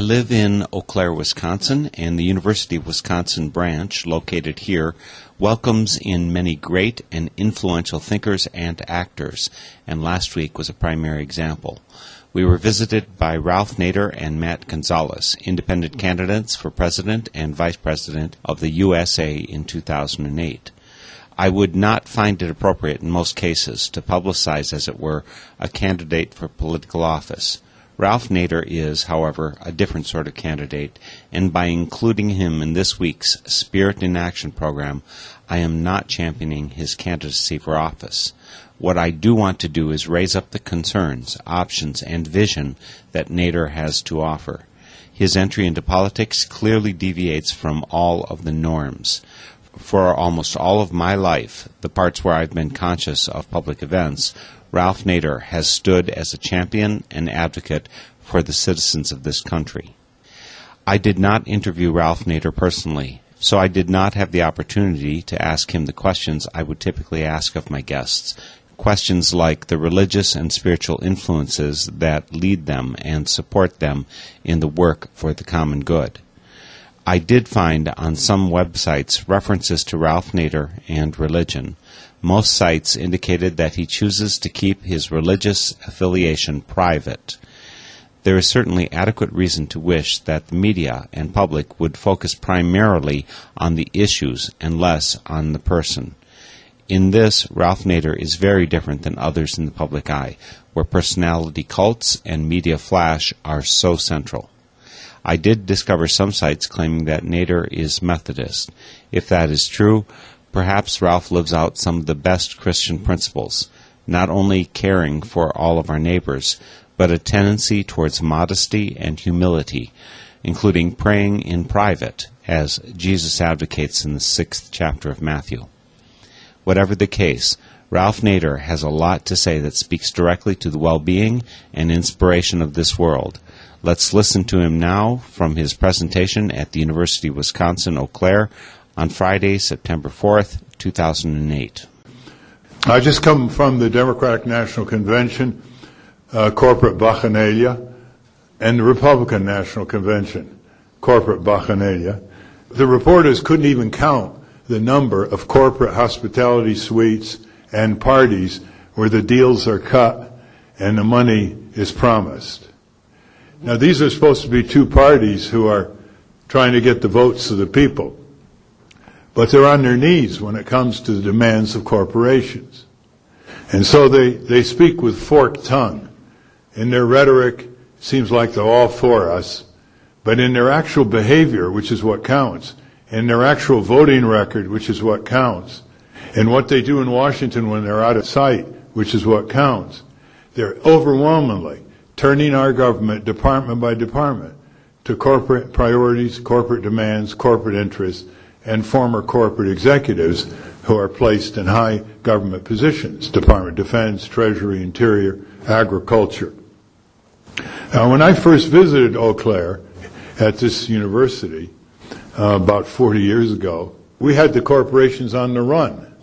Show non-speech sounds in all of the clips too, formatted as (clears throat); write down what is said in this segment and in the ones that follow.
I live in Eau Claire, Wisconsin, and the University of Wisconsin branch, located here, welcomes in many great and influential thinkers and actors, and last week was a primary example. We were visited by Ralph Nader and Matt Gonzalez, independent candidates for president and vice president of the USA in 2008. I would not find it appropriate in most cases to publicize, as it were, a candidate for political office. Ralph Nader is, however, a different sort of candidate, and by including him in this week's Spirit in Action program, I am not championing his candidacy for office. What I do want to do is raise up the concerns, options, and vision that Nader has to offer. His entry into politics clearly deviates from all of the norms. For almost all of my life, the parts where I've been conscious of public events, Ralph Nader has stood as a champion and advocate for the citizens of this country. I did not interview Ralph Nader personally, so I did not have the opportunity to ask him the questions I would typically ask of my guests. Questions like the religious and spiritual influences that lead them and support them in the work for the common good. I did find on some websites references to Ralph Nader and religion. Most sites indicated that he chooses to keep his religious affiliation private. There is certainly adequate reason to wish that the media and public would focus primarily on the issues and less on the person. In this, Ralph Nader is very different than others in the public eye, where personality cults and media flash are so central. I did discover some sites claiming that Nader is Methodist. If that is true, perhaps Ralph lives out some of the best Christian principles, not only caring for all of our neighbors, but a tendency towards modesty and humility, including praying in private, as Jesus advocates in the sixth chapter of Matthew. Whatever the case, Ralph Nader has a lot to say that speaks directly to the well being and inspiration of this world. Let's listen to him now from his presentation at the University of Wisconsin Eau Claire on Friday, September 4th, 2008. I just come from the Democratic National Convention, uh, corporate bacchanalia, and the Republican National Convention, corporate bacchanalia. The reporters couldn't even count the number of corporate hospitality suites and parties where the deals are cut and the money is promised. Now, these are supposed to be two parties who are trying to get the votes of the people, but they're on their knees when it comes to the demands of corporations. And so they, they speak with forked tongue. In their rhetoric, seems like they're all for us, but in their actual behavior, which is what counts, in their actual voting record, which is what counts, and what they do in Washington when they're out of sight, which is what counts, they're overwhelmingly turning our government department by department to corporate priorities, corporate demands, corporate interests, and former corporate executives who are placed in high government positions, Department of Defense, Treasury, Interior, Agriculture. Now, when I first visited Eau Claire at this university uh, about 40 years ago, we had the corporations on the run.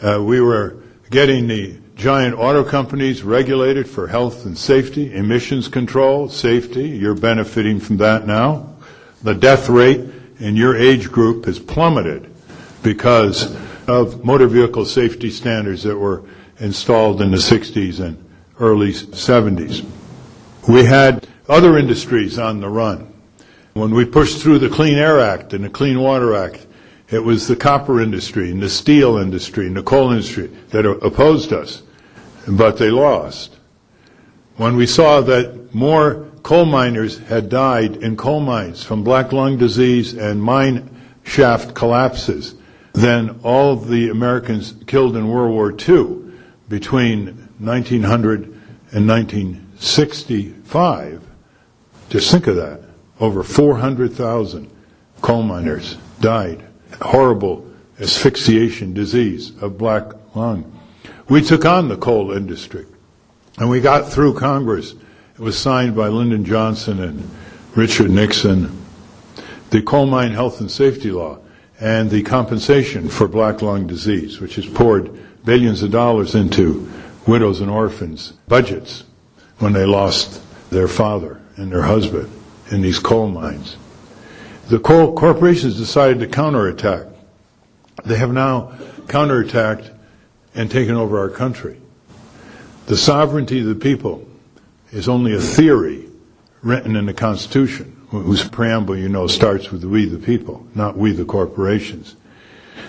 Uh, we were getting the giant auto companies regulated for health and safety, emissions control, safety. You're benefiting from that now. The death rate in your age group has plummeted because of motor vehicle safety standards that were installed in the 60s and early 70s. We had other industries on the run. When we pushed through the Clean Air Act and the Clean Water Act, it was the copper industry and the steel industry and the coal industry that opposed us, but they lost. When we saw that more coal miners had died in coal mines from black lung disease and mine shaft collapses than all the Americans killed in World War II between 1900 and 1965. Just think of that. Over 400,000 coal miners died. Horrible asphyxiation disease of black lung. We took on the coal industry and we got through Congress. Was signed by Lyndon Johnson and Richard Nixon. The coal mine health and safety law and the compensation for black lung disease, which has poured billions of dollars into widows and orphans' budgets when they lost their father and their husband in these coal mines. The coal corporations decided to counterattack. They have now counterattacked and taken over our country. The sovereignty of the people is only a theory written in the Constitution, whose preamble, you know, starts with we the people, not we the corporations.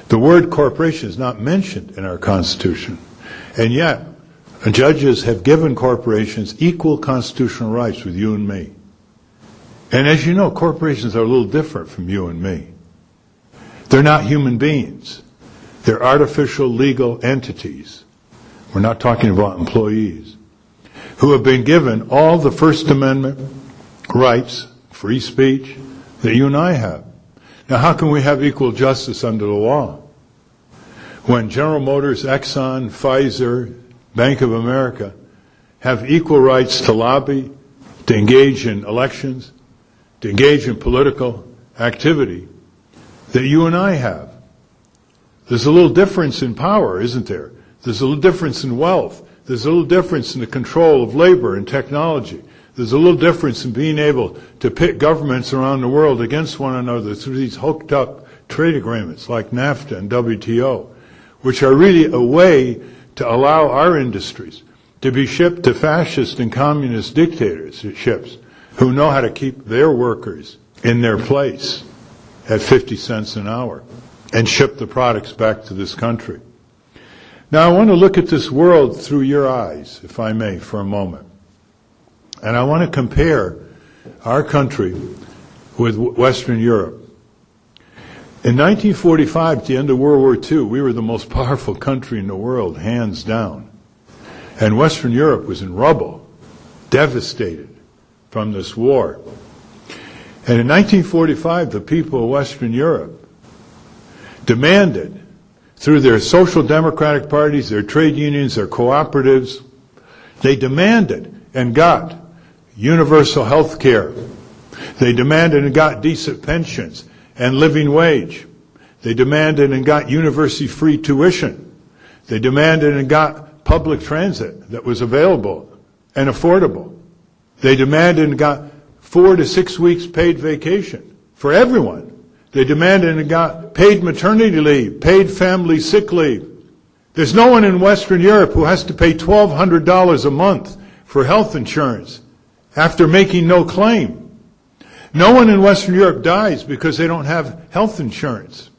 The word corporation is not mentioned in our Constitution. And yet, judges have given corporations equal constitutional rights with you and me. And as you know, corporations are a little different from you and me. They're not human beings. They're artificial legal entities. We're not talking about employees who have been given all the First Amendment rights, free speech, that you and I have. Now, how can we have equal justice under the law? When General Motors, Exxon, Pfizer, Bank of America have equal rights to lobby, to engage in elections, to engage in political activity that you and I have. There's a little difference in power, isn't there? There's a little difference in wealth. There's a little difference in the control of labor and technology. There's a little difference in being able to pit governments around the world against one another through these hooked up trade agreements like NAFTA and WTO, which are really a way to allow our industries to be shipped to fascist and communist dictatorships who know how to keep their workers in their place at 50 cents an hour and ship the products back to this country. Now, I want to look at this world through your eyes, if I may, for a moment. And I want to compare our country with Western Europe. In 1945, at the end of World War II, we were the most (laughs) powerful country in the world, hands down. And Western Europe was in rubble, devastated from this war. And in 1945, the people of Western Europe demanded, through their social democratic parties, their trade unions, their cooperatives, they demanded and got universal health care. They demanded and got decent pensions and living wage. They demanded and got university free tuition. They demanded and got public transit that was available and affordable. They demanded and got four to six weeks paid vacation for everyone. They demanded and got paid maternity leave, paid family sick leave. There's no one in Western Europe who has to pay $1,200 a month for health insurance after making no claim. No one in Western Europe dies because they don't have health insurance.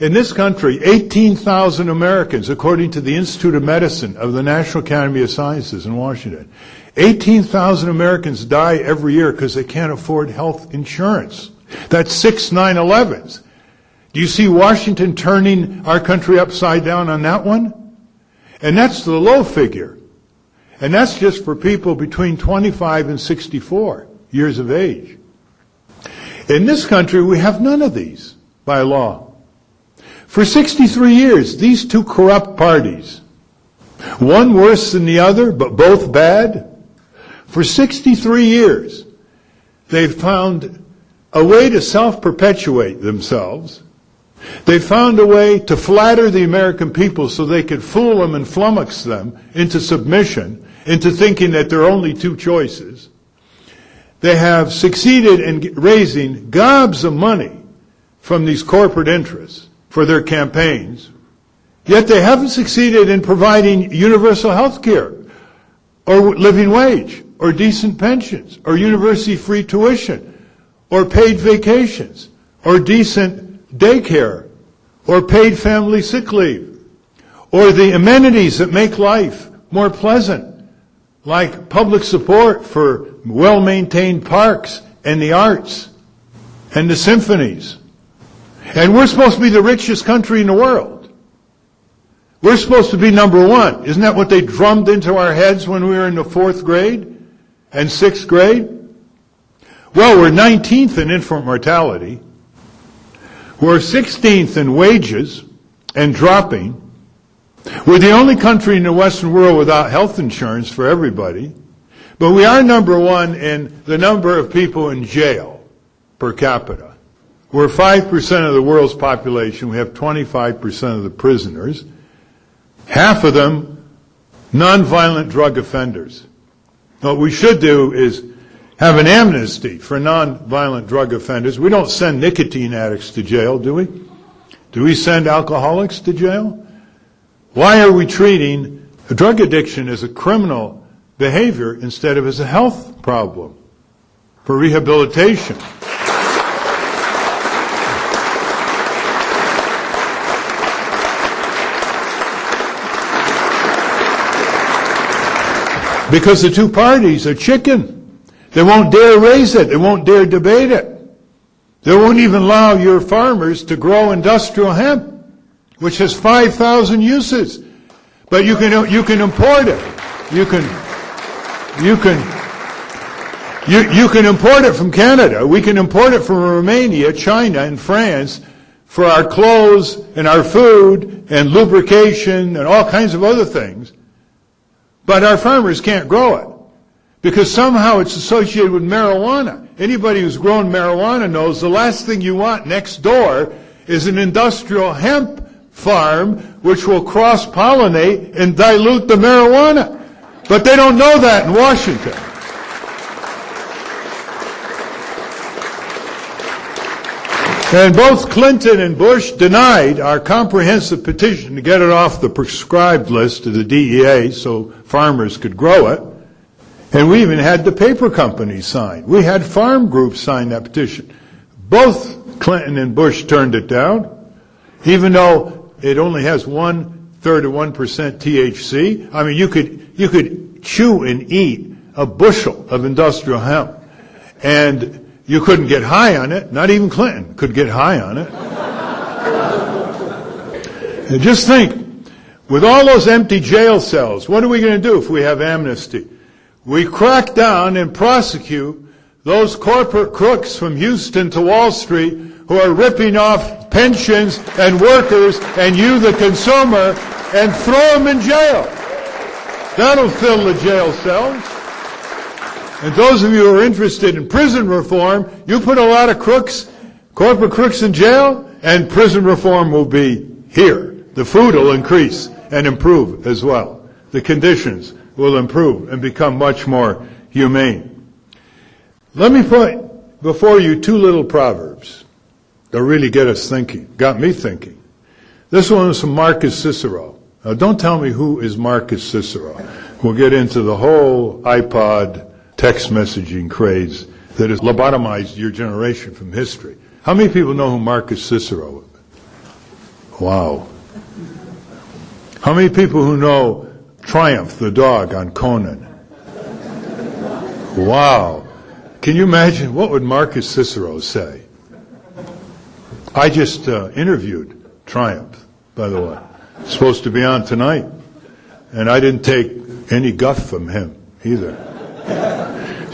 In this country, 18,000 Americans, according to the Institute of Medicine of the National Academy of Sciences in Washington, 18,000 Americans die every year because they can't afford health insurance. That's six 9-11s. Do you see Washington turning our country upside down on that one? And that's the low figure. And that's just for people between 25 and 64 years of age. In this country, we have none of these by law. For 63 years, these two corrupt parties, one worse than the other, but both bad, for 63 years, they've found a way to self-perpetuate themselves. They've found a way to flatter the American people so they could fool them and flummox them into submission, into thinking that there are only two choices. They have succeeded in raising gobs of money from these corporate interests for their campaigns, yet they haven't succeeded in providing universal health care or living wage or decent pensions or university free tuition or paid vacations or decent daycare or paid family sick leave or the amenities that make life more pleasant like public support for well-maintained parks and the arts and the symphonies. And we're supposed to be the richest country in the world. We're supposed to be number one. Isn't that what they drummed into our heads when we were in the fourth grade and sixth grade? Well, we're 19th in infant mortality. We're 16th in wages and dropping. We're the only country in the Western world without health insurance for everybody. But we are number one in the number of people in jail per capita. We're 5% of the world's population. We have 25% of the prisoners. Half of them nonviolent drug offenders. What we should do is have an amnesty for nonviolent drug offenders. We don't send nicotine addicts to jail, do we? Do we send alcoholics to jail? Why are we treating drug addiction as a criminal behavior instead of as a health problem for rehabilitation? Because the two parties are chicken. They won't dare raise it. They won't dare debate it. They won't even allow your farmers to grow industrial hemp, which has 5,000 uses. But you can, you can import it. You can, you can, you, you can import it from Canada. We can import it from Romania, China, and France for our clothes and our food and lubrication and all kinds of other things. But our farmers can't grow it because somehow it's associated with marijuana. Anybody who's grown marijuana knows the last thing you want next door is an industrial hemp farm which will cross pollinate and dilute the marijuana. But they don't know that in Washington. And both Clinton and Bush denied our comprehensive petition to get it off the prescribed list of the DEA so farmers could grow it. And we even had the paper companies sign. We had farm groups sign that petition. Both Clinton and Bush turned it down, even though it only has one third of one percent THC. I mean, you could you could chew and eat a bushel of industrial hemp, and you couldn't get high on it. Not even Clinton could get high on it. and just think, with all those empty jail cells, what are we going to do if we have amnesty? We crack down and prosecute those corporate crooks from Houston to Wall Street who are ripping off pensions and workers and you, the consumer, and throw them in jail. That'll fill the jail cells. And those of you who are interested in prison reform, you put a lot of crooks, corporate crooks in jail, and prison reform will be here. The food will increase and improve as well. The conditions will improve and become much more humane. Let me put before you two little proverbs that really get us thinking, got me thinking. This one is from Marcus Cicero. Now don't tell me who is Marcus Cicero. We'll get into the whole iPod text messaging craze that has lobotomized your generation from history. How many people know who Marcus Cicero is? Wow. How many people who know Triumph the dog on Conan? Wow. Can you imagine what would Marcus Cicero say? I just uh, interviewed Triumph, by the way. supposed to be on tonight. And I didn't take any guff from him either.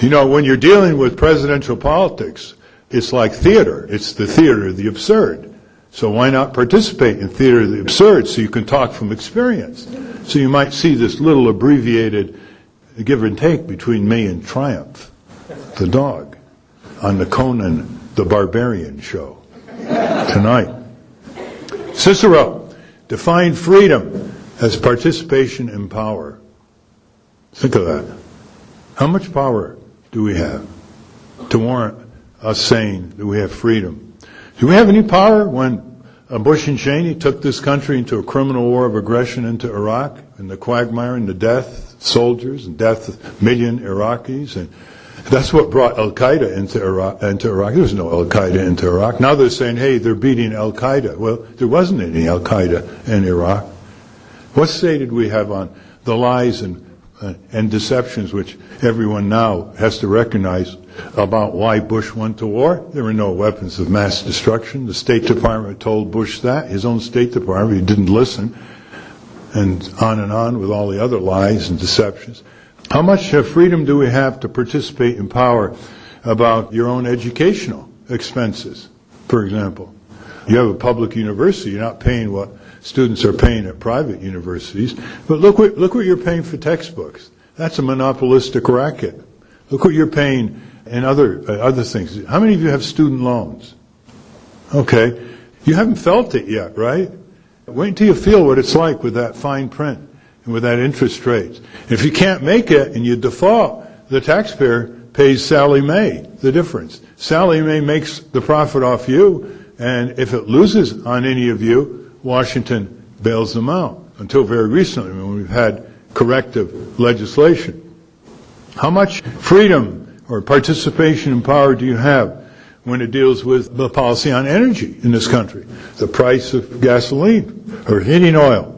You know, when you're dealing with presidential politics, it's like theater. It's the theater of the absurd. So why not participate in theater of the absurd so you can talk from experience? So you might see this little abbreviated give and take between me and Triumph, the dog, on the Conan the Barbarian show tonight. Cicero defined freedom as participation in power. Think of that. How much power do we have to warrant us saying that we have freedom? Do we have any power when Bush and Cheney took this country into a criminal war of aggression into Iraq and the quagmire and the death soldiers and death of million Iraqis and that's what brought Al Qaeda into Iraq. Into Iraq, there was no Al Qaeda into Iraq. Now they're saying, "Hey, they're beating Al Qaeda." Well, there wasn't any Al Qaeda in Iraq. What say did we have on the lies and uh, and deceptions which everyone now has to recognize about why Bush went to war. There were no weapons of mass destruction. The State Department told Bush that. His own State Department, he didn't listen. And on and on with all the other lies and deceptions. How much uh, freedom do we have to participate in power about your own educational expenses, for example? You have a public university, you're not paying what students are paying at private universities. But look what, look what you're paying for textbooks. That's a monopolistic racket. Look what you're paying in other, uh, other things. How many of you have student loans? Okay. You haven't felt it yet, right? Wait until you feel what it's like with that fine print and with that interest rate. If you can't make it and you default, the taxpayer pays Sallie Mae the difference. Sallie Mae makes the profit off you, and if it loses on any of you, Washington bails them out. Until very recently, when we've had corrective legislation. How much freedom or participation and power do you have when it deals with the policy on energy in this country? The price of gasoline or heating oil.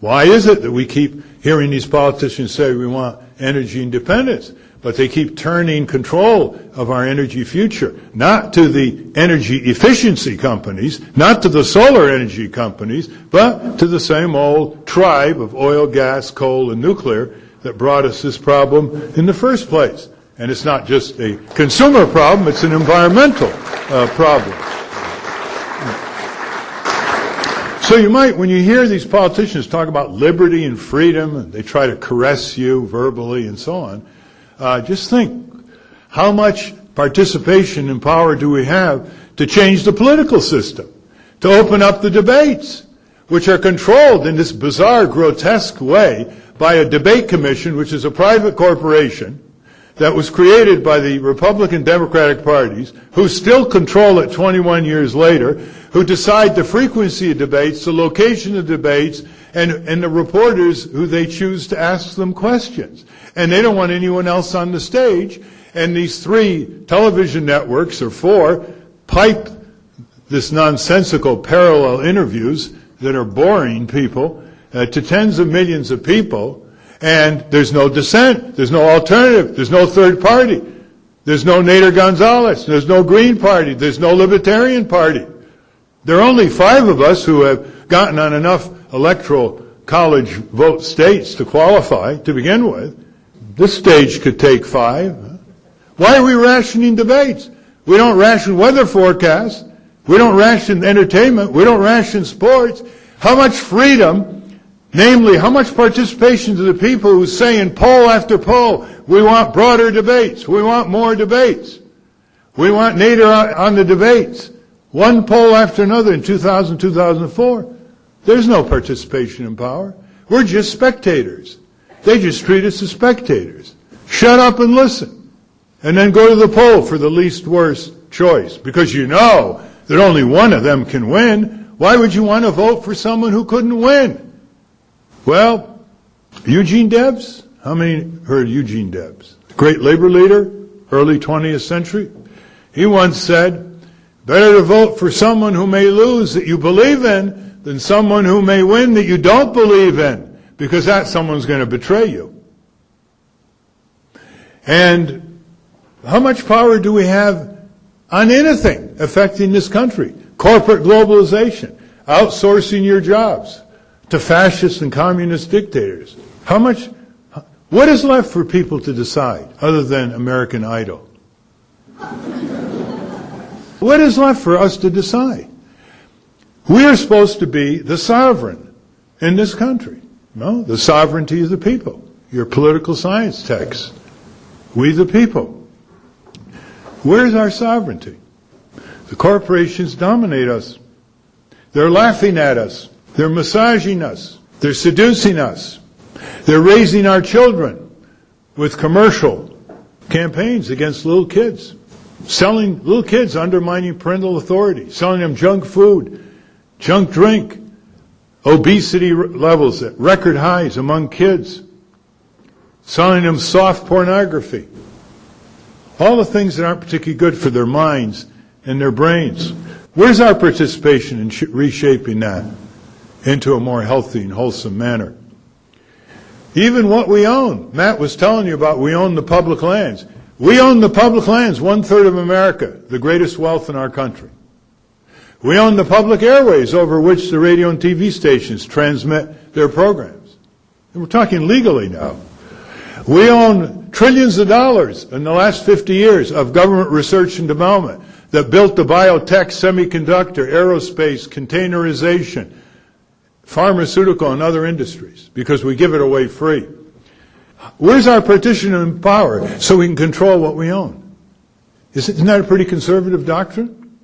Why is it that we keep hearing these politicians say we want energy independence? but they keep turning control of our energy future, not to the energy efficiency companies, not to the solar energy companies, but to the same old tribe of oil, gas, coal, and nuclear that brought us this problem in the first place. And it's not just a consumer problem, it's an environmental uh, problem. So you might, when you hear these politicians talk about liberty and freedom, and they try to caress you verbally and so on, uh, just think, how much participation and power do we have to change the political system, to open up the debates, which are controlled in this bizarre, grotesque way by a debate commission, which is a private corporation that was created by the Republican Democratic parties, who still control it 21 years later, who decide the frequency of debates, the location of debates, and, and the reporters who they choose to ask them questions and they don't want anyone else on the stage. And these three television networks, or four, pipe this nonsensical parallel interviews that are boring people uh, to tens of millions of people, and there's no dissent, there's no alternative, there's no third party, there's no Nader Gonzalez, there's no Green Party, there's no Libertarian Party. There are only five of us who have gotten on enough electoral college vote states to qualify to begin with. This stage could take five. Why are we rationing debates? We don't ration weather forecasts. We don't ration entertainment. We don't ration sports. How much freedom, namely, how much participation to the people who say in poll after poll, we want broader debates. We want more debates. We want Nader on the debates. One poll after another in 2000, 2004. There's no participation in power. We're just spectators. They just treat us as spectators. Shut up and listen. And then go to the poll for the least worst choice. Because you know that only one of them can win. Why would you want to vote for someone who couldn't win? Well, Eugene Debs? How many heard Eugene Debs? Great labor leader, early 20th century. He once said, better to vote for someone who may lose that you believe in than someone who may win that you don't believe in because that someone's going to betray you. And how much power do we have on anything affecting this country? Corporate globalization, outsourcing your jobs to fascist and communist dictators. How much, what is left for people to decide other than American Idol? what is left for us to decide? We are supposed to be the sovereign in this country. No, the sovereignty of the people. Your political science text. We the people. Where's our sovereignty? The corporations dominate us. They're laughing at us. They're massaging us. They're seducing us. They're raising our children with commercial campaigns against little kids. Selling little kids undermining parental authority. Selling them junk food junk drink, obesity levels at record highs among kids, selling them soft pornography. All the things that aren't particularly good for their minds and their brains. Where's our participation in reshaping that into a more healthy and wholesome manner? Even what we own. Matt was telling you about we own the public lands. We own the public lands, one third of America, the greatest wealth in our country. We own the public airways over which the radio and TV stations transmit their programs. And we're talking legally now. We own trillions of dollars in the last 50 years of government research and development that built the biotech, semiconductor, aerospace, containerization, pharmaceutical, and other industries because we give it away free. Where's our partition in power so we can control what we own? Isn't that a pretty conservative doctrine?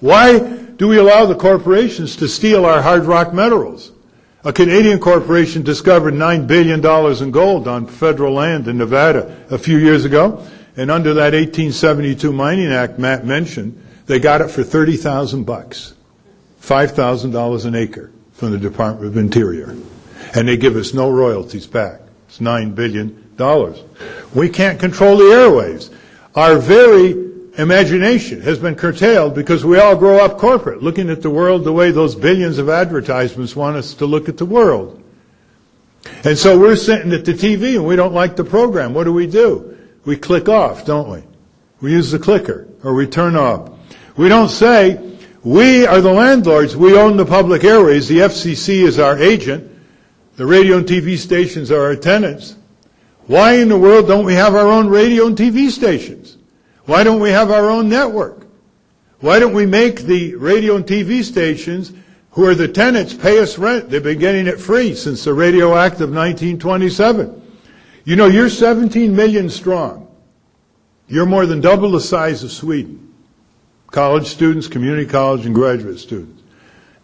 Why do we allow the corporations to steal our hard rock minerals? A Canadian corporation discovered $9 billion in gold on federal land in Nevada a few years ago. And under that 1872 Mining Act Matt mentioned, they got it for 30,000 bucks. $5,000 an acre from the Department of Interior. And they give us no royalties back. It's $9 billion. We can't control the airwaves. Our very imagination has been curtailed because we all grow up corporate, looking at the world the way those billions of advertisements want us to look at the world. And so we're sitting at the TV and we don't like the program. What do we do? We click off, don't we? We use the clicker or we turn off. We don't say, we are the landlords. We own the public airways. The FCC is our agent. The radio and TV stations are our tenants. Why in the world don't we have our own radio and TV stations? Why don't we have our own network? Why don't we make the radio and TV stations who are the tenants pay us rent? They've been getting it free since the Radio Act of 1927. You know, you're 17 million strong. You're more than double the size of Sweden. College students, community college, and graduate students.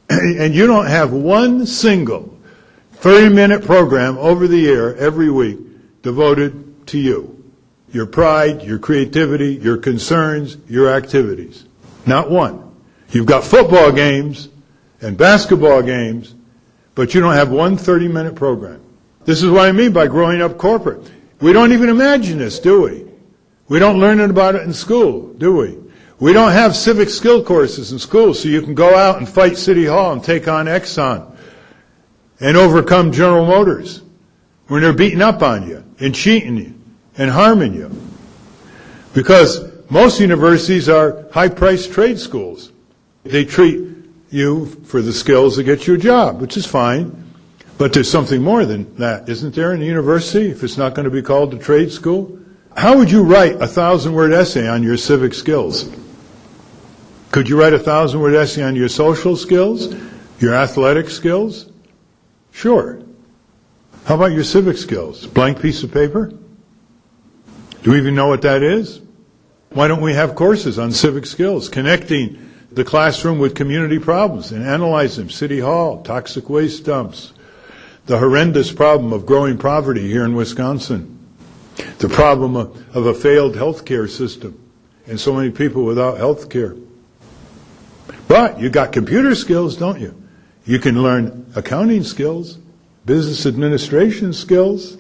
(clears throat) And you don't have one single 30 minute program over the year, every week devoted to you your pride, your creativity, your concerns, your activities. Not one. You've got football games and basketball games, but you don't have one 30 minute program. This is what I mean by growing up corporate. We don't even imagine this, do we? We don't learn about it in school, do we? We don't have civic skill courses in school so you can go out and fight City Hall and take on Exxon and overcome General Motors when they're beating up on you and cheating you and harming you. Because most universities are high-priced trade schools. They treat you for the skills to get you a job, which is fine. But there's something more than that, isn't there, in the university, if it's not going to be called a trade school? How would you write a thousand word essay on your civic skills? Could you write a thousand word essay on your social skills? Your athletic skills? Sure. How about your civic skills? Blank piece of paper? Do we even know what that is? Why don't we have courses on civic skills, connecting the classroom with community problems and analyze them? City Hall, toxic waste dumps, the horrendous problem of growing poverty here in Wisconsin, the problem of, of a failed healthcare system and so many people without health care. But you got computer skills, don't you? You can learn accounting skills, business administration skills.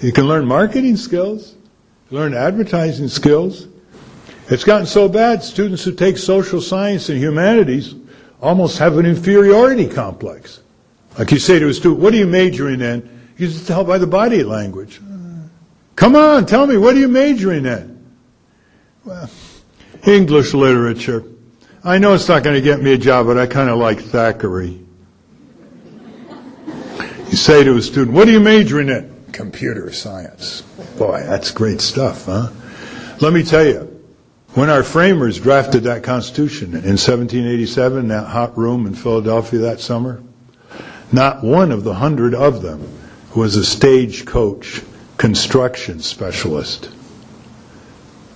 You can learn marketing skills learn advertising skills. It's gotten so bad, students who take social science and humanities almost have an inferiority complex. Like you say to a student, what are you majoring in? You can tell by the body language. Come on, tell me, what are you majoring in? Well, English literature. I know it's not going to get me a job, but I kind of like Thackeray. You say to a student, what are you majoring in? Computer science. Boy, that's great stuff, huh? Let me tell you, when our framers drafted that Constitution in 1787, that hot room in Philadelphia that summer, not one of the hundred of them was a stagecoach construction specialist.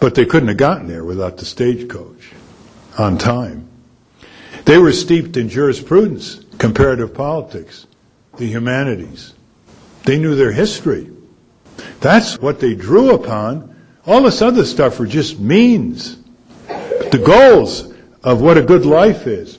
But they couldn't have gotten there without the stagecoach on time. They were steeped in jurisprudence, comparative politics, the humanities. They knew their history. That's what they drew upon. All this other stuff are just means. But the goals of what a good life is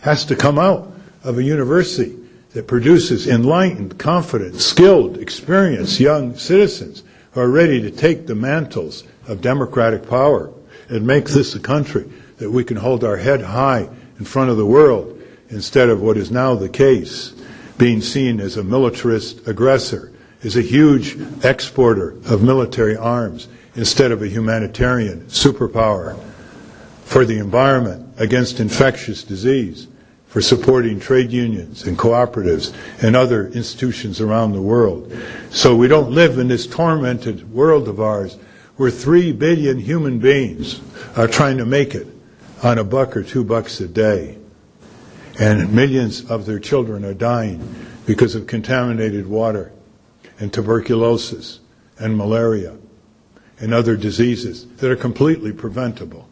has to come out of a university that produces enlightened, confident, skilled, experienced young citizens who are ready to take the mantles of democratic power and make this a country that we can hold our head high in front of the world instead of what is now the case, being seen as a militarist aggressor, as a huge exporter of military arms instead of a humanitarian superpower for the environment against infectious disease, for supporting trade unions and cooperatives and other institutions around the world. So we don't live in this tormented world of ours where three billion human beings are trying to make it on a buck or two bucks a day. And millions of their children are dying because of contaminated water and tuberculosis and malaria and other diseases that are completely preventable.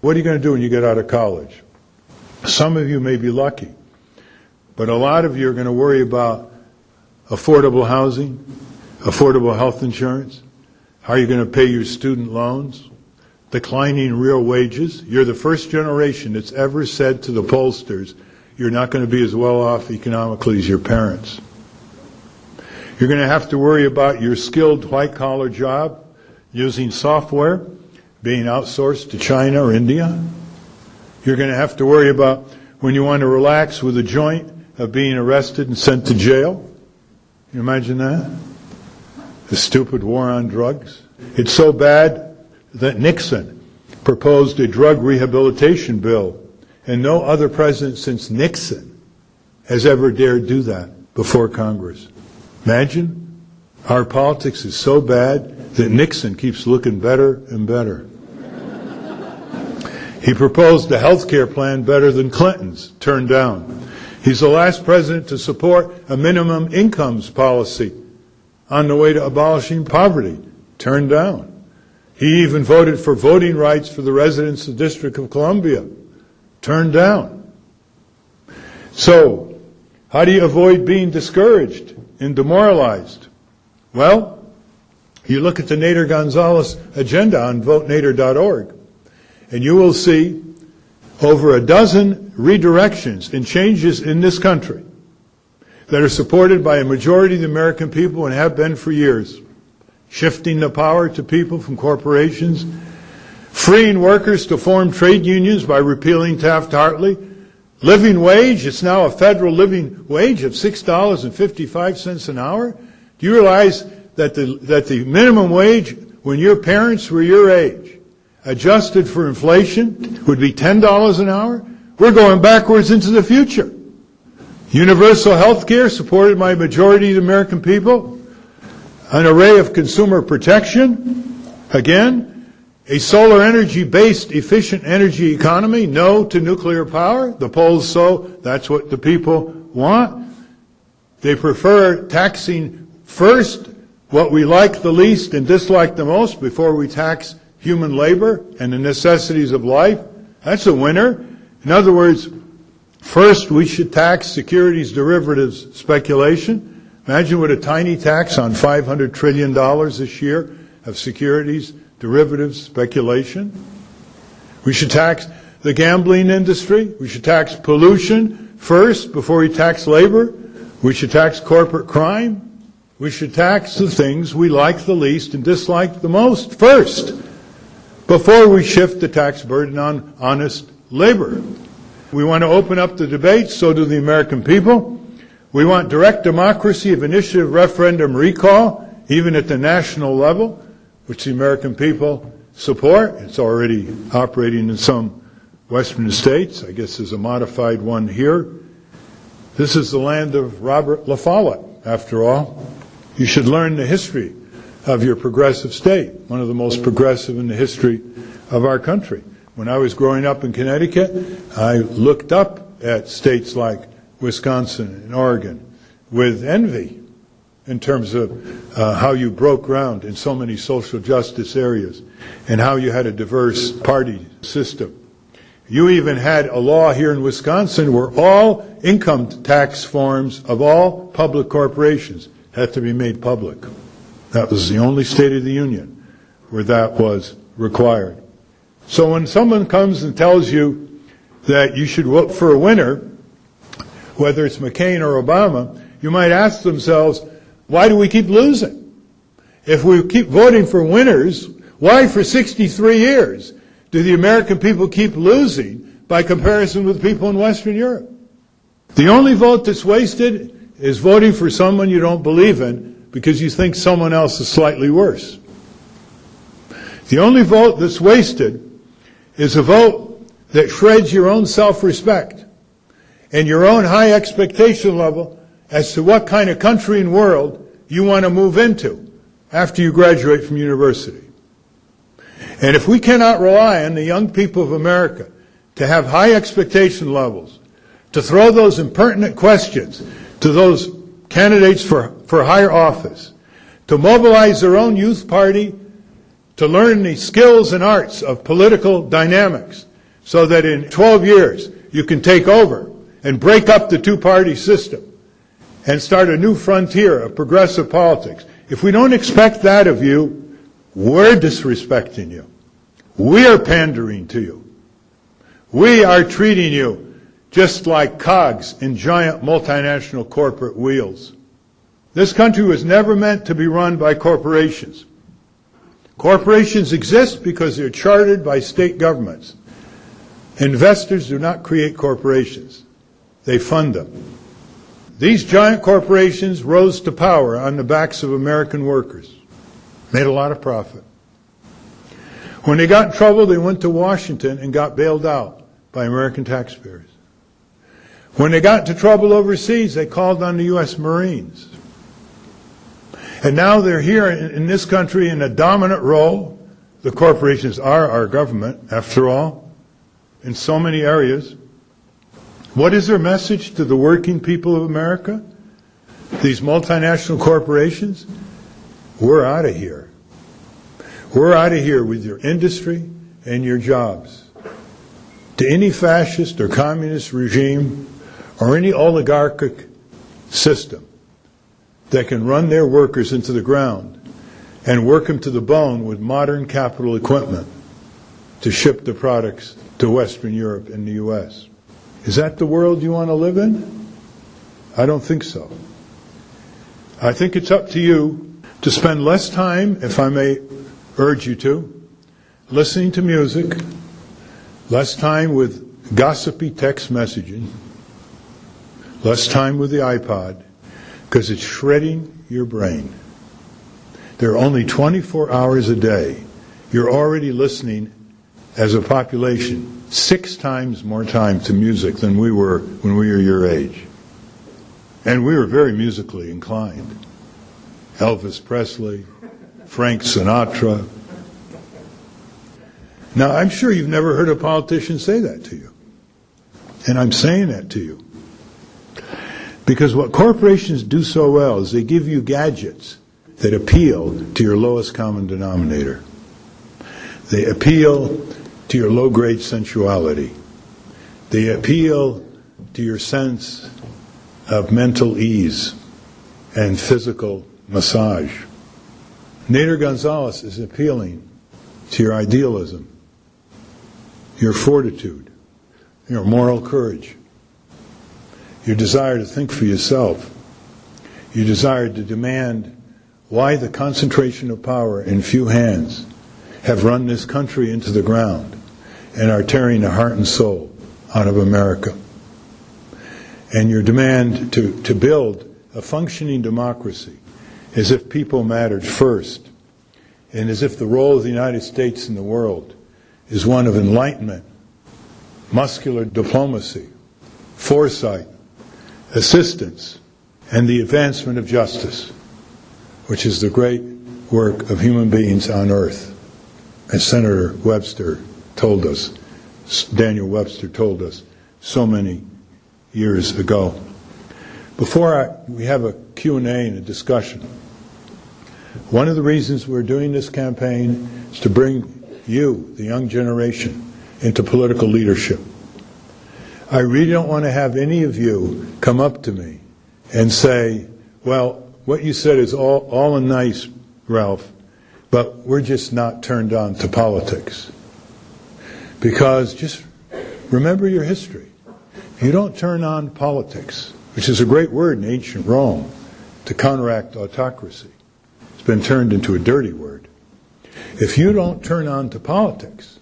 What are you going to do when you get out of college? Some of you may be lucky, but a lot of you are going to worry about affordable housing, affordable health insurance, how are you going to pay your student loans, declining real wages. You're the first generation that's ever said to the pollsters, you're not going to be as well off economically as your parents. You're going to have to worry about your skilled white collar job using software being outsourced to China or India. You're going to have to worry about when you want to relax with a joint of being arrested and sent to jail. You imagine that? The stupid war on drugs. It's so bad that Nixon proposed a drug rehabilitation bill, and no other president since Nixon has ever dared do that before Congress. Imagine our politics is so bad that Nixon keeps looking better and better. He proposed a health care plan better than Clinton's, turned down. He's the last president to support a minimum incomes policy on the way to abolishing poverty, turned down. He even voted for voting rights for the residents of the District of Columbia, turned down. So, how do you avoid being discouraged and demoralized? Well, you look at the Nader Gonzalez agenda on votenader.org, and you will see over a dozen redirections and changes in this country that are supported by a majority of the American people and have been for years. Shifting the power to people from corporations, freeing workers to form trade unions by repealing Taft-Hartley, living wage, it's now a federal living wage of $6.55 an hour. Do you realize that the, that the minimum wage when your parents were your age, adjusted for inflation, would be $10 an hour? We're going backwards into the future. Universal health care supported by majority of the American people. An array of consumer protection. Again, a solar energy based efficient energy economy. No to nuclear power. The polls show that's what the people want. They prefer taxing first what we like the least and dislike the most before we tax human labor and the necessities of life. That's a winner. In other words, first we should tax securities derivatives speculation. Imagine what a tiny tax on $500 trillion this year of securities derivatives speculation. We should tax the gambling industry. We should tax pollution first before we tax labor. We should tax corporate crime. We should tax the things we like the least and dislike the most first before we shift the tax burden on honest labor. We want to open up the debate, so do the American people. We want direct democracy of initiative referendum recall, even at the national level, which the American people support. It's already operating in some western states. I guess there's a modified one here. This is the land of Robert La Follette, after all. You should learn the history of your progressive state, one of the most progressive in the history of our country. When I was growing up in Connecticut, I looked up at states like Wisconsin and Oregon with envy in terms of uh, how you broke ground in so many social justice areas and how you had a diverse party system. You even had a law here in Wisconsin where all income tax forms of all public corporations had to be made public. That was the only State of the Union where that was required. So when someone comes and tells you that you should vote for a winner, whether it's McCain or Obama, you might ask themselves, why do we keep losing? If we keep voting for winners, why for 63 years do the American people keep losing by comparison with people in Western Europe? The only vote that's wasted is voting for someone you don't believe in because you think someone else is slightly worse. The only vote that's wasted is a vote that shreds your own self-respect and your own high expectation level as to what kind of country and world you want to move into after you graduate from university. And if we cannot rely on the young people of America to have high expectation levels, to throw those impertinent questions to those candidates for, for higher office, to mobilize their own youth party to learn the skills and arts of political dynamics so that in 12 years you can take over and break up the two-party system and start a new frontier of progressive politics. If we don't expect that of you, we're disrespecting you. We are pandering to you. We are treating you just like cogs in giant multinational corporate wheels. This country was never meant to be run by corporations. Corporations exist because they're chartered by state governments. Investors do not create corporations. They fund them. These giant corporations rose to power on the backs of American workers. Made a lot of profit. When they got in trouble, they went to Washington and got bailed out by American taxpayers. When they got into trouble overseas, they called on the U.S. Marines. And now they're here in, in this country in a dominant role. The corporations are our government, after all, in so many areas. What is their message to the working people of America? These multinational corporations? We're out of here. We're out of here with your industry and your jobs. To any fascist or communist regime or any oligarchic system, that can run their workers into the ground and work them to the bone with modern capital equipment to ship the products to Western Europe and the U.S. Is that the world you want to live in? I don't think so. I think it's up to you to spend less time, if I may urge you to, listening to music, less time with gossipy text messaging, less time with the iPod, because it's shredding your brain. There are only 24 hours a day. You're already listening as a population six times more time to music than we were when we were your age. And we were very musically inclined. Elvis Presley, Frank Sinatra. Now, I'm sure you've never heard a politician say that to you. And I'm saying that to you. Because what corporations do so well is they give you gadgets that appeal to your lowest common denominator. They appeal to your low grade sensuality. They appeal to your sense of mental ease and physical massage. Nader Gonzalez is appealing to your idealism, your fortitude, your moral courage your desire to think for yourself, your desire to demand why the concentration of power in few hands have run this country into the ground and are tearing the heart and soul out of America. And your demand to, to build a functioning democracy as if people mattered first and as if the role of the United States in the world is one of enlightenment, muscular diplomacy, foresight, assistance, and the advancement of justice, which is the great work of human beings on earth. As Senator Webster told us, Daniel Webster told us so many years ago. Before I, we have a Q&A and a discussion, one of the reasons we're doing this campaign is to bring you, the young generation, into political leadership. I really don't want to have any of you come up to me and say, well, what you said is all, all nice, Ralph, but we're just not turned on to politics. Because just remember your history. You don't turn on politics, which is a great word in ancient Rome to counteract autocracy. It's been turned into a dirty word. If you don't turn on to politics,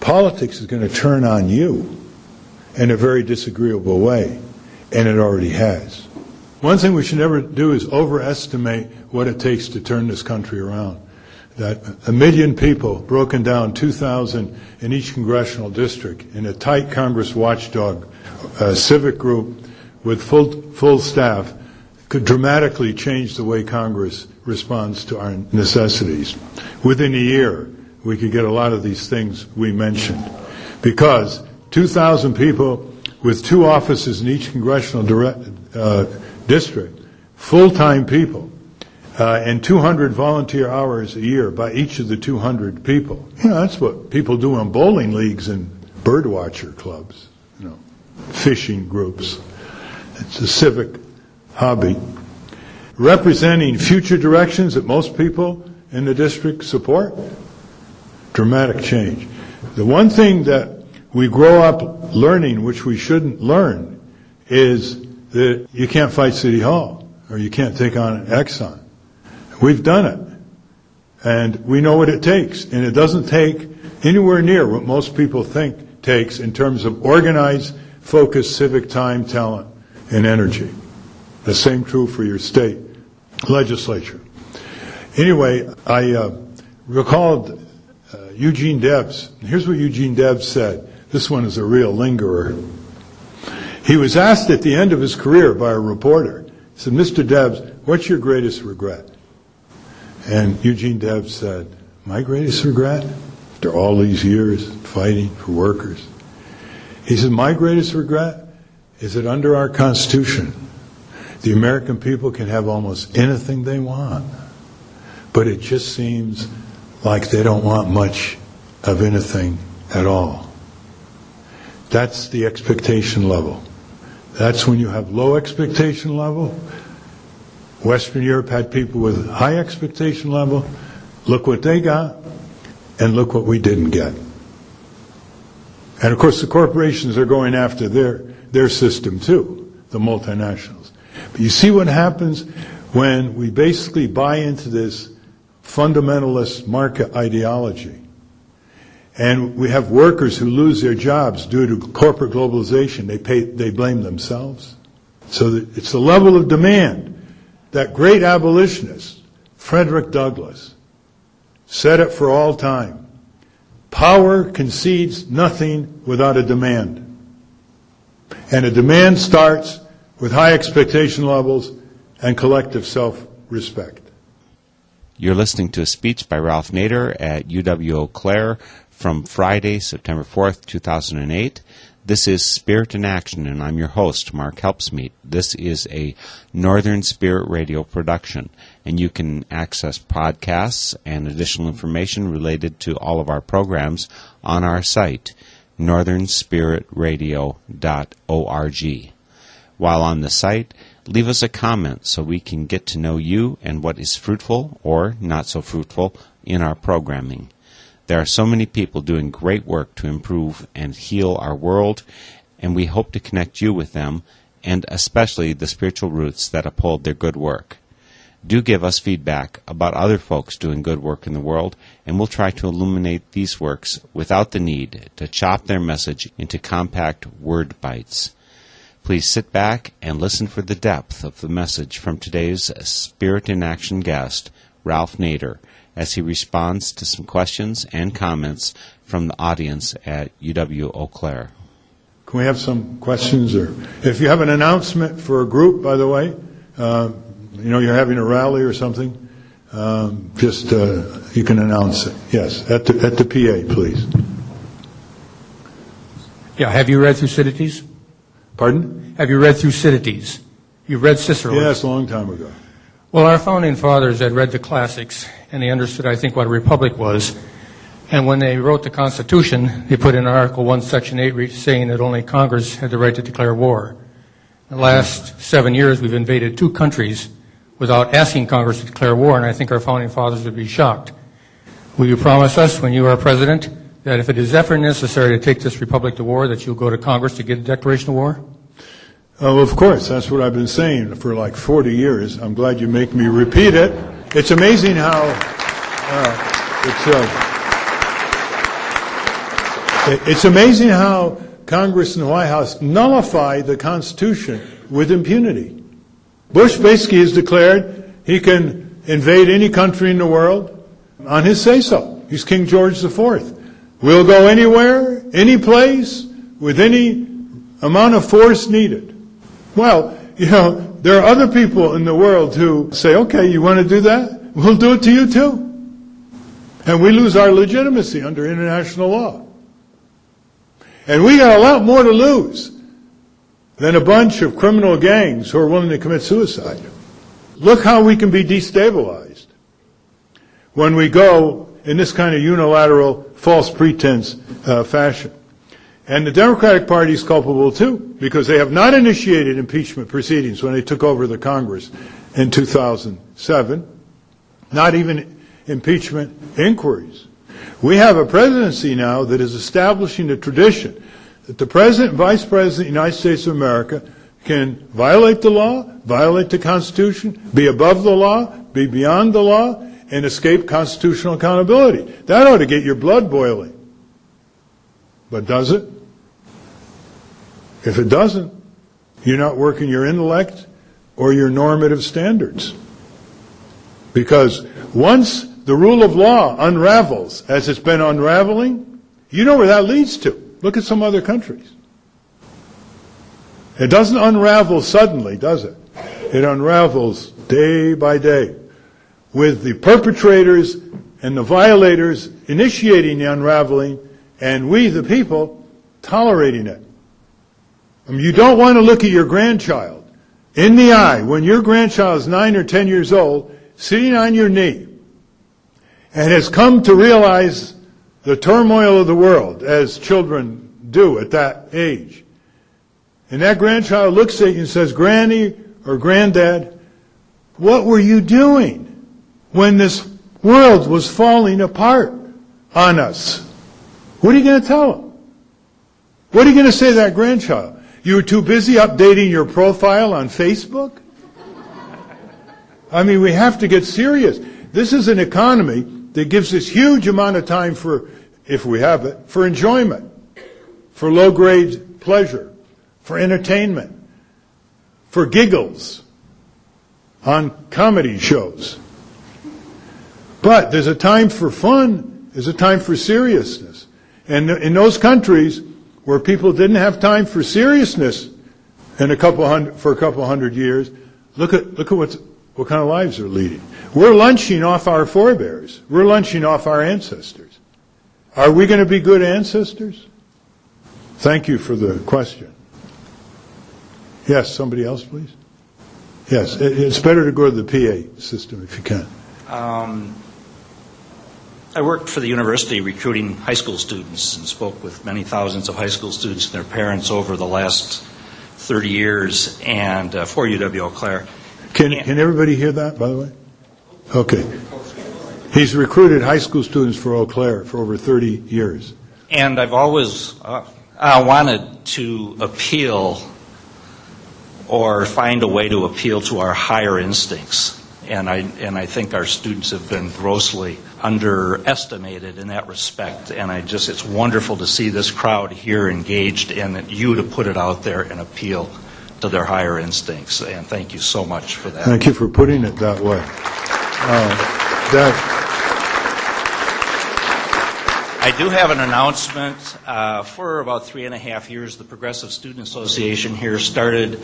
politics is going to turn on you in a very disagreeable way, and it already has. One thing we should never do is overestimate what it takes to turn this country around. That a million people, broken down 2,000 in each congressional district, in a tight Congress watchdog civic group with full, full staff, could dramatically change the way Congress responds to our necessities. Within a year, we could get a lot of these things we mentioned. Because 2,000 people with two offices in each congressional direct, uh, district, full-time people, uh, and 200 volunteer hours a year by each of the 200 people. You know, that's what people do in bowling leagues and birdwatcher clubs, you know, fishing groups. It's a civic hobby. Representing future directions that most people in the district support. Dramatic change. The one thing that we grow up learning, which we shouldn't learn, is that you can't fight City Hall or you can't take on Exxon. We've done it. And we know what it takes. And it doesn't take anywhere near what most people think takes in terms of organized, focused civic time, talent, and energy. The same true for your state legislature. Anyway, I uh, recalled uh, Eugene Debs. Here's what Eugene Debs said. This one is a real lingerer. He was asked at the end of his career by a reporter, he said, Mr. Debs, what's your greatest regret? And Eugene Debs said, My greatest regret, after all these years fighting for workers, he said, My greatest regret is that under our Constitution, the American people can have almost anything they want. But it just seems like they don't want much of anything at all. That's the expectation level. That's when you have low expectation level. Western Europe had people with high expectation level. Look what they got, and look what we didn't get. And of course, the corporations are going after their, their system too, the multinationals. But you see what happens when we basically buy into this fundamentalist market ideology. And we have workers who lose their jobs due to corporate globalization. They, pay, they blame themselves. So it's the level of demand. That great abolitionist, Frederick Douglass, said it for all time. Power concedes nothing without a demand. And a demand starts with high expectation levels and collective self-respect. You're listening to a speech by Ralph Nader at UW Eau Claire from Friday, September 4th, 2008. This is Spirit in Action, and I'm your host, Mark Helpsmeet. This is a Northern Spirit Radio production, and you can access podcasts and additional information related to all of our programs on our site, northernspiritradio.org. While on the site, leave us a comment so we can get to know you and what is fruitful or not so fruitful in our programming. There are so many people doing great work to improve and heal our world, and we hope to connect you with them, and especially the spiritual roots that uphold their good work. Do give us feedback about other folks doing good work in the world, and we'll try to illuminate these works without the need to chop their message into compact word bites. Please sit back and listen for the depth of the message from today's Spirit in Action guest, Ralph Nader as he responds to some questions and comments from the audience at UW Eau Claire. Can we have some questions? Or if you have an announcement for a group, by the way, uh, you know you're having a rally or something, um, just uh, you can announce it. Yes, at the at the PA, please. Yeah, have you read Thucydides? Pardon? Have you read Thucydides? You've read Cicero. Yes, a long time ago. Well, our founding fathers had read the classics, and they understood, I think, what a republic was. And when they wrote the Constitution, they put in Article 1, Section 8, saying that only Congress had the right to declare war. In the last seven years, we've invaded two countries without asking Congress to declare war, and I think our founding fathers would be shocked. Will you promise us, when you are president, that if it is ever necessary to take this republic to war, that you'll go to Congress to get a declaration of war? Oh, of course, that's what I've been saying for like 40 years. I'm glad you make me repeat it. It's amazing how uh, it's. Uh, it's amazing how Congress and the White House nullify the Constitution with impunity. Bush basically has declared he can invade any country in the world on his say so. He's King George IV. We'll go anywhere, any place, with any amount of force needed. Well, you know, there are other people in the world who say, okay, you want to do that? We'll do it to you too. And we lose our legitimacy under international law. And we got a lot more to lose than a bunch of criminal gangs who are willing to commit suicide. Look how we can be destabilized when we go in this kind of unilateral, false pretense uh, fashion. And the Democratic Party is culpable too, because they have not initiated impeachment proceedings when they took over the Congress in 2007, not even impeachment inquiries. We have a presidency now that is establishing a tradition that the President and Vice President of the United States of America can violate the law, violate the Constitution, be above the law, be beyond the law, and escape constitutional accountability. That ought to get your blood boiling. But does it? If it doesn't, you're not working your intellect or your normative standards. Because once the rule of law unravels as it's been unraveling, you know where that leads to. Look at some other countries. It doesn't unravel suddenly, does it? It unravels day by day with the perpetrators and the violators initiating the unraveling and we, the people, tolerating it. You don't want to look at your grandchild in the eye when your grandchild is nine or ten years old, sitting on your knee, and has come to realize the turmoil of the world as children do at that age. And that grandchild looks at you and says, Granny or Granddad, what were you doing when this world was falling apart on us? What are you going to tell them? What are you going to say to that grandchild? You were too busy updating your profile on Facebook? I mean, we have to get serious. This is an economy that gives us huge amount of time for, if we have it, for enjoyment, for low grade pleasure, for entertainment, for giggles on comedy shows. But there's a time for fun, there's a time for seriousness. And in those countries where people didn't have time for seriousness in a couple hundred, for a couple hundred years, look at, look at what's, what kind of lives they're leading. We're lunching off our forebears. We're lunching off our ancestors. Are we going to be good ancestors? Thank you for the question. Yes, somebody else, please. Yes, it's better to go to the PA system if you can. Um, I worked for the university recruiting high school students and spoke with many thousands of high school students and their parents over the last 30 years and uh, for UW Eau Claire. Can, can everybody hear that, by the way? Okay. He's recruited high school students for Eau Claire for over 30 years. And I've always uh, uh, wanted to appeal or find a way to appeal to our higher instincts. And I, and I think our students have been grossly underestimated in that respect. And I just, it's wonderful to see this crowd here engaged and you to put it out there and appeal to their higher instincts. And thank you so much for that. Thank you for putting it that way. Uh, that, I do have an announcement. Uh, for about three and a half years, the Progressive Student Association here started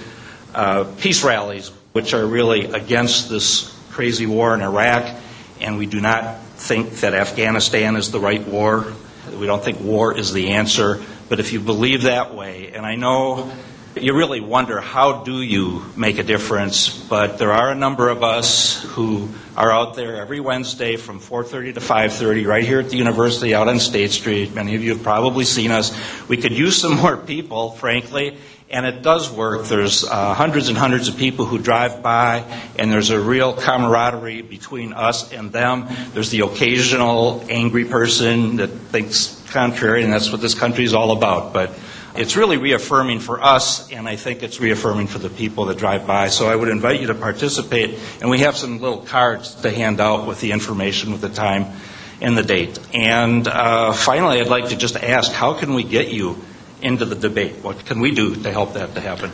uh, peace rallies, which are really against this crazy war in Iraq, and we do not think that Afghanistan is the right war. We don't think war is the answer. But if you believe that way, and I know you really wonder how do you make a difference but there are a number of us who are out there every wednesday from 4.30 to 5.30 right here at the university out on state street many of you have probably seen us we could use some more people frankly and it does work. There's uh, hundreds and hundreds of people who drive by, and there's a real camaraderie between us and them. There's the occasional angry person that thinks contrary, and that's what this country is all about. But it's really reaffirming for us, and I think it's reaffirming for the people that drive by. So I would invite you to participate, and we have some little cards to hand out with the information, with the time and the date. And uh, finally, I'd like to just ask, how can we get you into the debate? What can we do to help that to happen?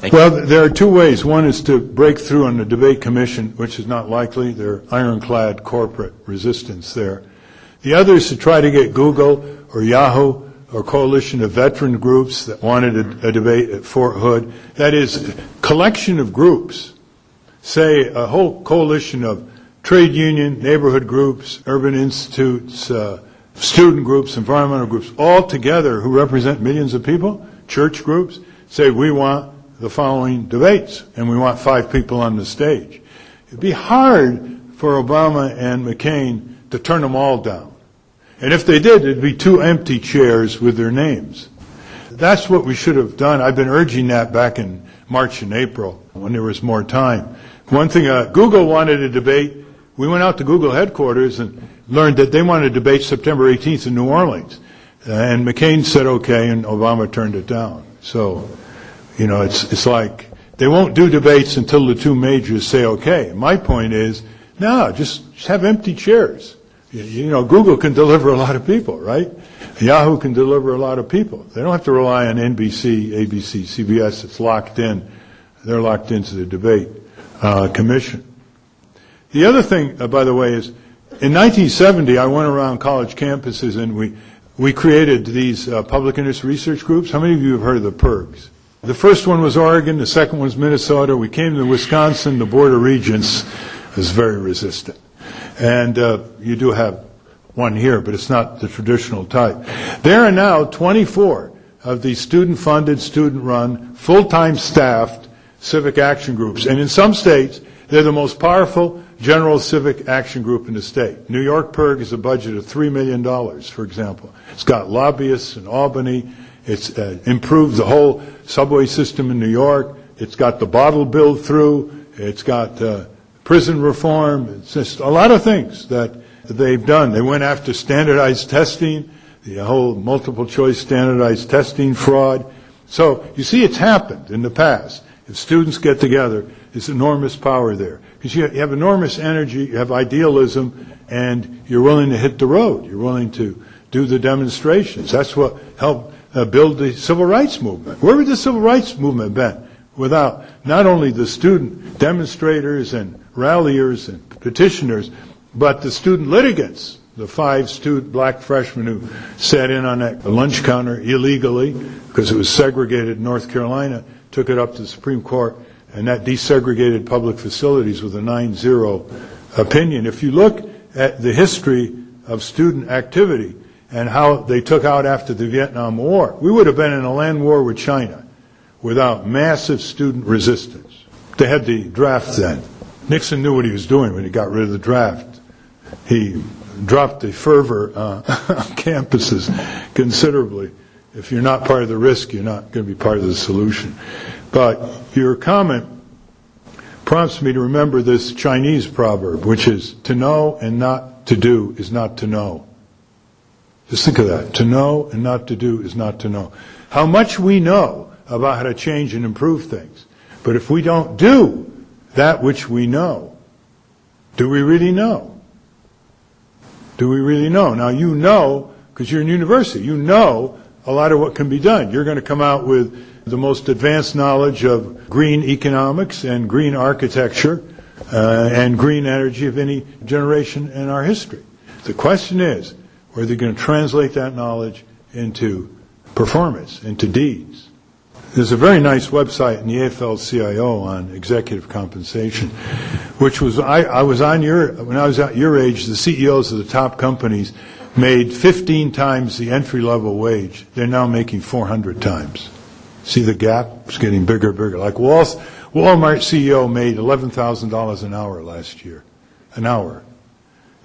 Thank you. Well, there are two ways. One is to break through on the debate commission, which is not likely. There ironclad corporate resistance there. The other is to try to get Google or Yahoo or coalition of veteran groups that wanted a, a debate at Fort Hood. That is, collection of groups, say a whole coalition of trade union, neighborhood groups, urban institutes, uh, student groups, environmental groups, all together who represent millions of people, church groups, say we want the following debates and we want five people on the stage. It'd be hard for Obama and McCain to turn them all down. And if they did, it'd be two empty chairs with their names. That's what we should have done. I've been urging that back in March and April when there was more time. One thing, uh, Google wanted a debate. We went out to Google headquarters and learned that they wanted a debate September 18th in New Orleans. Uh, and McCain said okay, and Obama turned it down. So, you know, it's, it's like they won't do debates until the two majors say okay. My point is, no, just, just have empty chairs. You- You know, Google can deliver a lot of people, right? Yahoo can deliver a lot of people. They don't have to rely on NBC, ABC, CBS. It's locked in. They're locked into the debate uh, commission. The other thing, uh, by the way, is in 1970, I went around college campuses and we, we created these uh, public interest research groups. How many of you have heard of the PIRGs? The first one was Oregon, the second one was Minnesota. We came to Wisconsin, the Board of Regents was very resistant. And uh, you do have one here, but it's not the traditional type. There are now 24 of these student-funded, student-run, full-time staffed civic action groups. And in some states, they're the most powerful general civic action group in the state. New York PIRG has a budget of $3 million, for example. It's got lobbyists in Albany. It's uh, improved the whole subway system in New York. It's got the bottle bill through. It's got uh, prison reform. It's just a lot of things that they've done. They went after standardized testing, the whole multiple choice standardized testing fraud. So you see it's happened in the past. If students get together, there's enormous power there. Because you have enormous energy, you have idealism, and you're willing to hit the road. You're willing to do the demonstrations. That's what helped uh, build the civil rights movement. Where would the civil rights movement been without not only the student demonstrators and ralliers and petitioners, but the student litigants, the five student black freshmen who sat in on that lunch counter illegally because it was segregated in North Carolina, took it up to the Supreme Court, and that desegregated public facilities with a 9-0 opinion. If you look at the history of student activity and how they took out after the Vietnam War, we would have been in a land war with China without massive student resistance. They had the draft then. Nixon knew what he was doing when he got rid of the draft. He dropped the fervor uh, (laughs) on campuses considerably. If you're not part of the risk, you're not going to be part of the solution. But your comment prompts me to remember this Chinese proverb, which is to know and not to do is not to know. Just think of that. To know and not to do is not to know. How much we know about how to change and improve things. But if we don't do that which we know, do we really know? Do we really know? Now you know, because you're in university, you know a lot of what can be done. You're going to come out with the most advanced knowledge of green economics and green architecture uh, and green energy of any generation in our history. The question is, are you're going to translate that knowledge into performance, into deeds. There's a very nice website in the AFL-CIO on executive compensation, which was I, I was on your when I was at your age. The CEOs of the top companies made 15 times the entry level wage. They're now making 400 times. See the gap? It's getting bigger, and bigger. Like Walmart CEO made $11,000 an hour last year, an hour,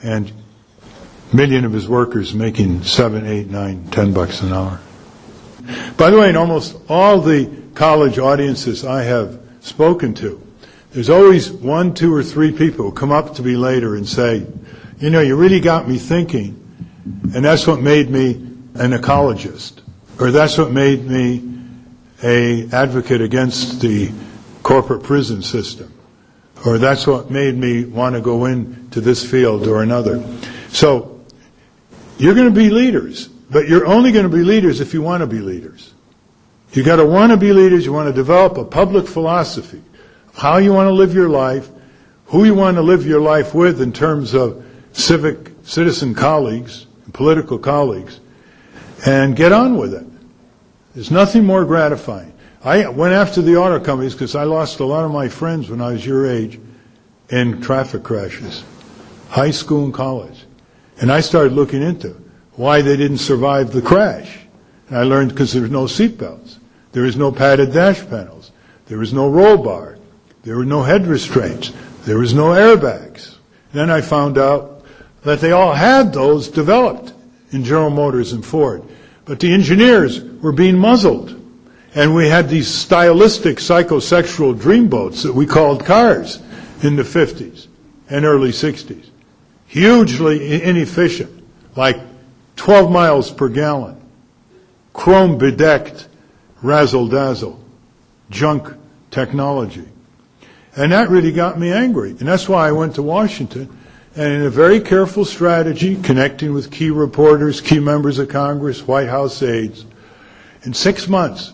and million of his workers making seven, eight, nine, ten bucks an hour. By the way, in almost all the college audiences I have spoken to, there's always one, two, or three people who come up to me later and say, you know, you really got me thinking, and that's what made me an ecologist, or that's what made me a advocate against the corporate prison system, or that's what made me want to go into this field or another. So you're going to be leaders, but you're only going to be leaders if you want to be leaders. You got to want to be leaders. You want to develop a public philosophy of how you want to live your life, who you want to live your life with in terms of civic, citizen colleagues, political colleagues, and get on with it. There's nothing more gratifying. I went after the auto companies because I lost a lot of my friends when I was your age in traffic crashes, high school and college. And I started looking into why they didn't survive the crash. And I learned because there was no seatbelts. There was no padded dash panels. There was no roll bar. There were no head restraints. There was no airbags. Then I found out that they all had those developed in General Motors and Ford. But the engineers were being muzzled. And we had these stylistic psychosexual dreamboats that we called cars in the 50s and early 60s. Hugely inefficient, like 12 miles per gallon. Chrome bedecked, razzle dazzle, junk technology. And that really got me angry. And that's why I went to Washington. And in a very careful strategy, connecting with key reporters, key members of Congress, White House aides, in six months,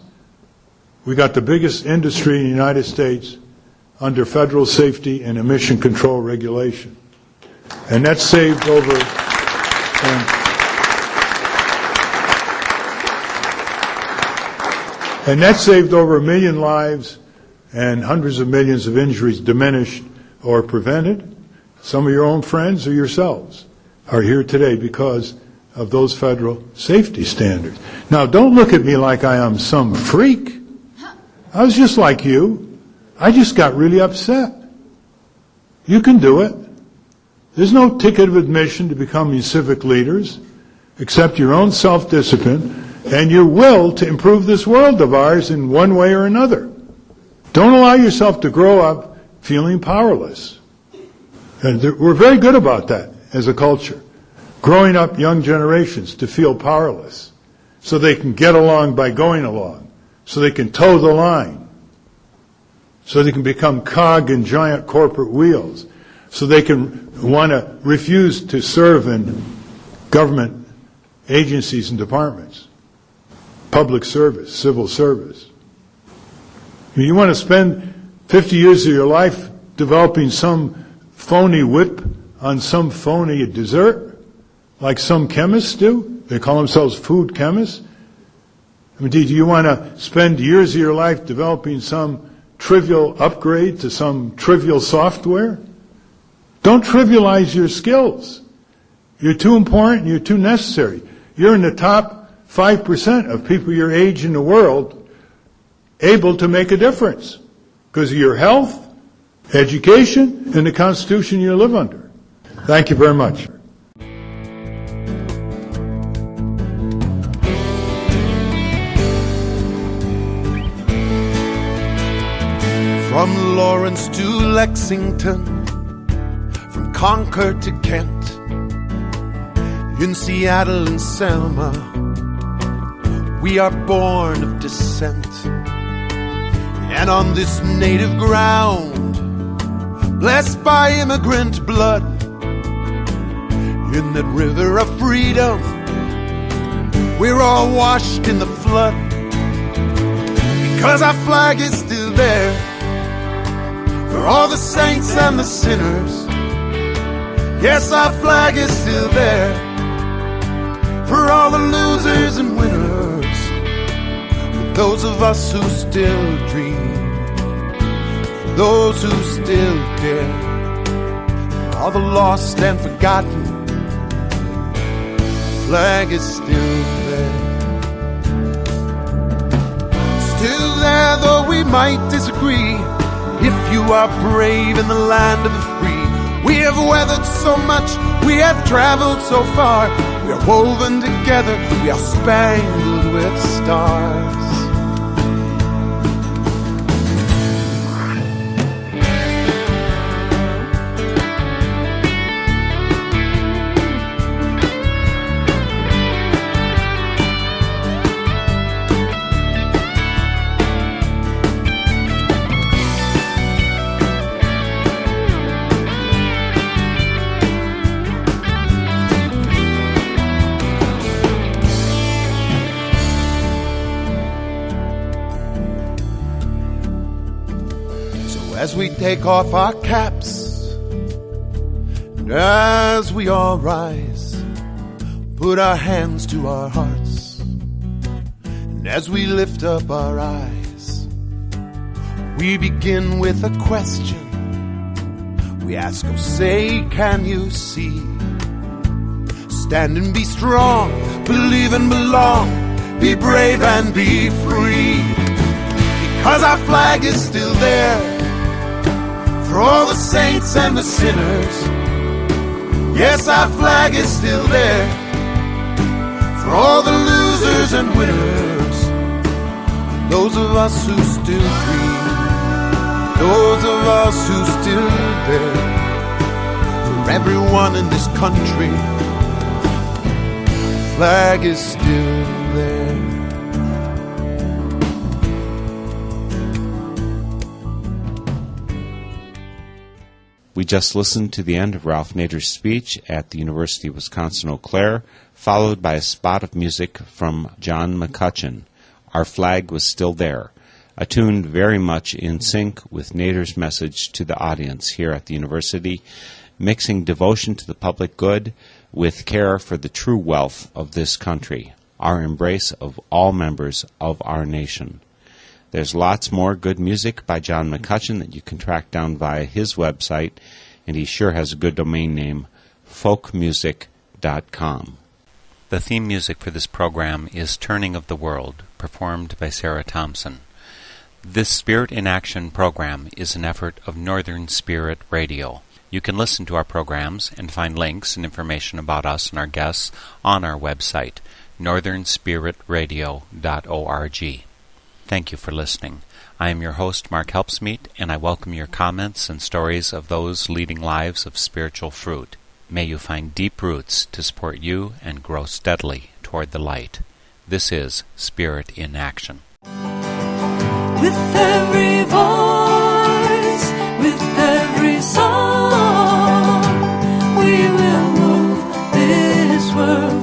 we got the biggest industry in the United States under federal safety and emission control regulation. And that saved over. Um, and that saved over a million lives and hundreds of millions of injuries diminished or prevented. Some of your own friends or yourselves are here today because of those federal safety standards. Now, don't look at me like I am some freak. I was just like you. I just got really upset. You can do it. There's no ticket of admission to becoming civic leaders except your own self-discipline and your will to improve this world of ours in one way or another. Don't allow yourself to grow up feeling powerless. And we're very good about that as a culture. Growing up young generations to feel powerless so they can get along by going along, so they can toe the line, so they can become cog in giant corporate wheels, so they can want to refuse to serve in government agencies and departments, public service, civil service. You want to spend 50 years of your life developing some phony whip on some phony dessert, like some chemists do? They call themselves food chemists. I mean, do you want to spend years of your life developing some trivial upgrade to some trivial software? Don't trivialize your skills. You're too important, you're too necessary. You're in the top 5% of people your age in the world able to make a difference because of your health, education, and the Constitution you live under. Thank you very much. From Lawrence to Lexington, from Concord to Kent, in Seattle and Selma, we are born of dissent. And on this native ground, blessed by immigrant blood, in that river of freedom, we're all washed in the flood. Because our flag is still there for all the saints and the sinners. Yes, our flag is still there for all the losers and winners. For those of us who still dream those who still dare, all the lost and forgotten, the flag is still there. Still there, though we might disagree. If you are brave in the land of the free, we have weathered so much, we have traveled so far. We are woven together, we are spangled with stars. Take off our caps, and as we all rise, put our hands to our hearts, and as we lift up our eyes, we begin with a question. We ask, oh, say, can you see? Stand and be strong, believe and belong, be brave and be free. Cause our flag is still there for all the saints and the sinners. Yes, our flag is still there for all the losers and winners. Those of us who still dream, those of us who still dare. For everyone in this country, the flag is still there. We just listened to the end of Ralph Nader's speech at the University of Wisconsin Eau Claire, followed by a spot of music from John McCutcheon. Our flag was still there, attuned very much in sync with Nader's message to the audience here at the university, mixing devotion to the public good with care for the true wealth of this country, our embrace of all members of our nation. There's lots more good music by John McCutcheon that you can track down via his website, and he sure has a good domain name, folkmusic.com. The theme music for this program is Turning of the World, performed by Sarah Thompson. This Spirit in Action program is an effort of Northern Spirit Radio. You can listen to our programs and find links and information about us and our guests on our website, northernspiritradio.org. Thank you for listening. I am your host, Mark Helpsmeet, and I welcome your comments and stories of those leading lives of spiritual fruit. May you find deep roots to support you and grow steadily toward the light. This is Spirit in Action. With every voice, with every song, we will move this world